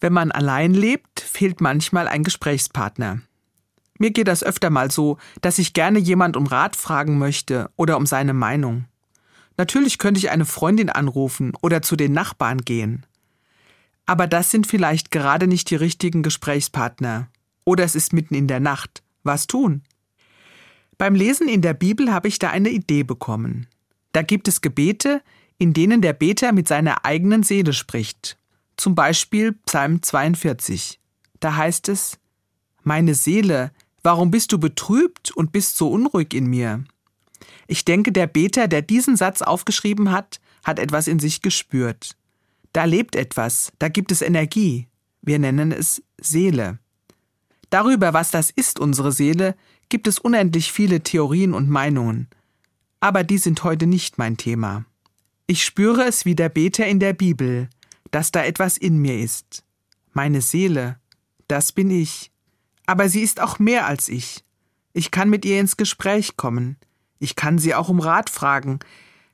Wenn man allein lebt, fehlt manchmal ein Gesprächspartner. Mir geht das öfter mal so, dass ich gerne jemand um Rat fragen möchte oder um seine Meinung. Natürlich könnte ich eine Freundin anrufen oder zu den Nachbarn gehen. Aber das sind vielleicht gerade nicht die richtigen Gesprächspartner. Oder es ist mitten in der Nacht. Was tun? Beim Lesen in der Bibel habe ich da eine Idee bekommen. Da gibt es Gebete, in denen der Beter mit seiner eigenen Seele spricht. Zum Beispiel Psalm 42. Da heißt es, Meine Seele, warum bist du betrübt und bist so unruhig in mir? Ich denke, der Beter, der diesen Satz aufgeschrieben hat, hat etwas in sich gespürt. Da lebt etwas, da gibt es Energie. Wir nennen es Seele. Darüber, was das ist, unsere Seele, gibt es unendlich viele Theorien und Meinungen. Aber die sind heute nicht mein Thema. Ich spüre es wie der Beter in der Bibel, dass da etwas in mir ist. Meine Seele, das bin ich. Aber sie ist auch mehr als ich. Ich kann mit ihr ins Gespräch kommen. Ich kann sie auch um Rat fragen.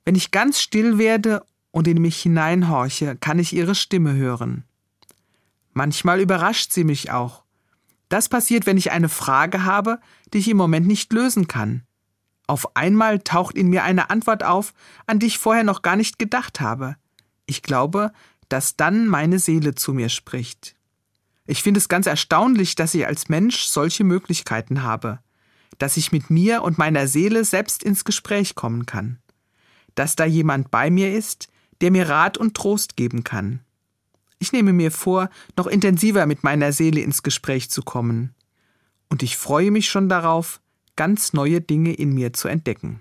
Wenn ich ganz still werde und in mich hineinhorche, kann ich ihre Stimme hören. Manchmal überrascht sie mich auch. Das passiert, wenn ich eine Frage habe, die ich im Moment nicht lösen kann. Auf einmal taucht in mir eine Antwort auf, an die ich vorher noch gar nicht gedacht habe. Ich glaube, dass dann meine Seele zu mir spricht. Ich finde es ganz erstaunlich, dass ich als Mensch solche Möglichkeiten habe, dass ich mit mir und meiner Seele selbst ins Gespräch kommen kann, dass da jemand bei mir ist, der mir Rat und Trost geben kann. Ich nehme mir vor, noch intensiver mit meiner Seele ins Gespräch zu kommen, und ich freue mich schon darauf, ganz neue Dinge in mir zu entdecken.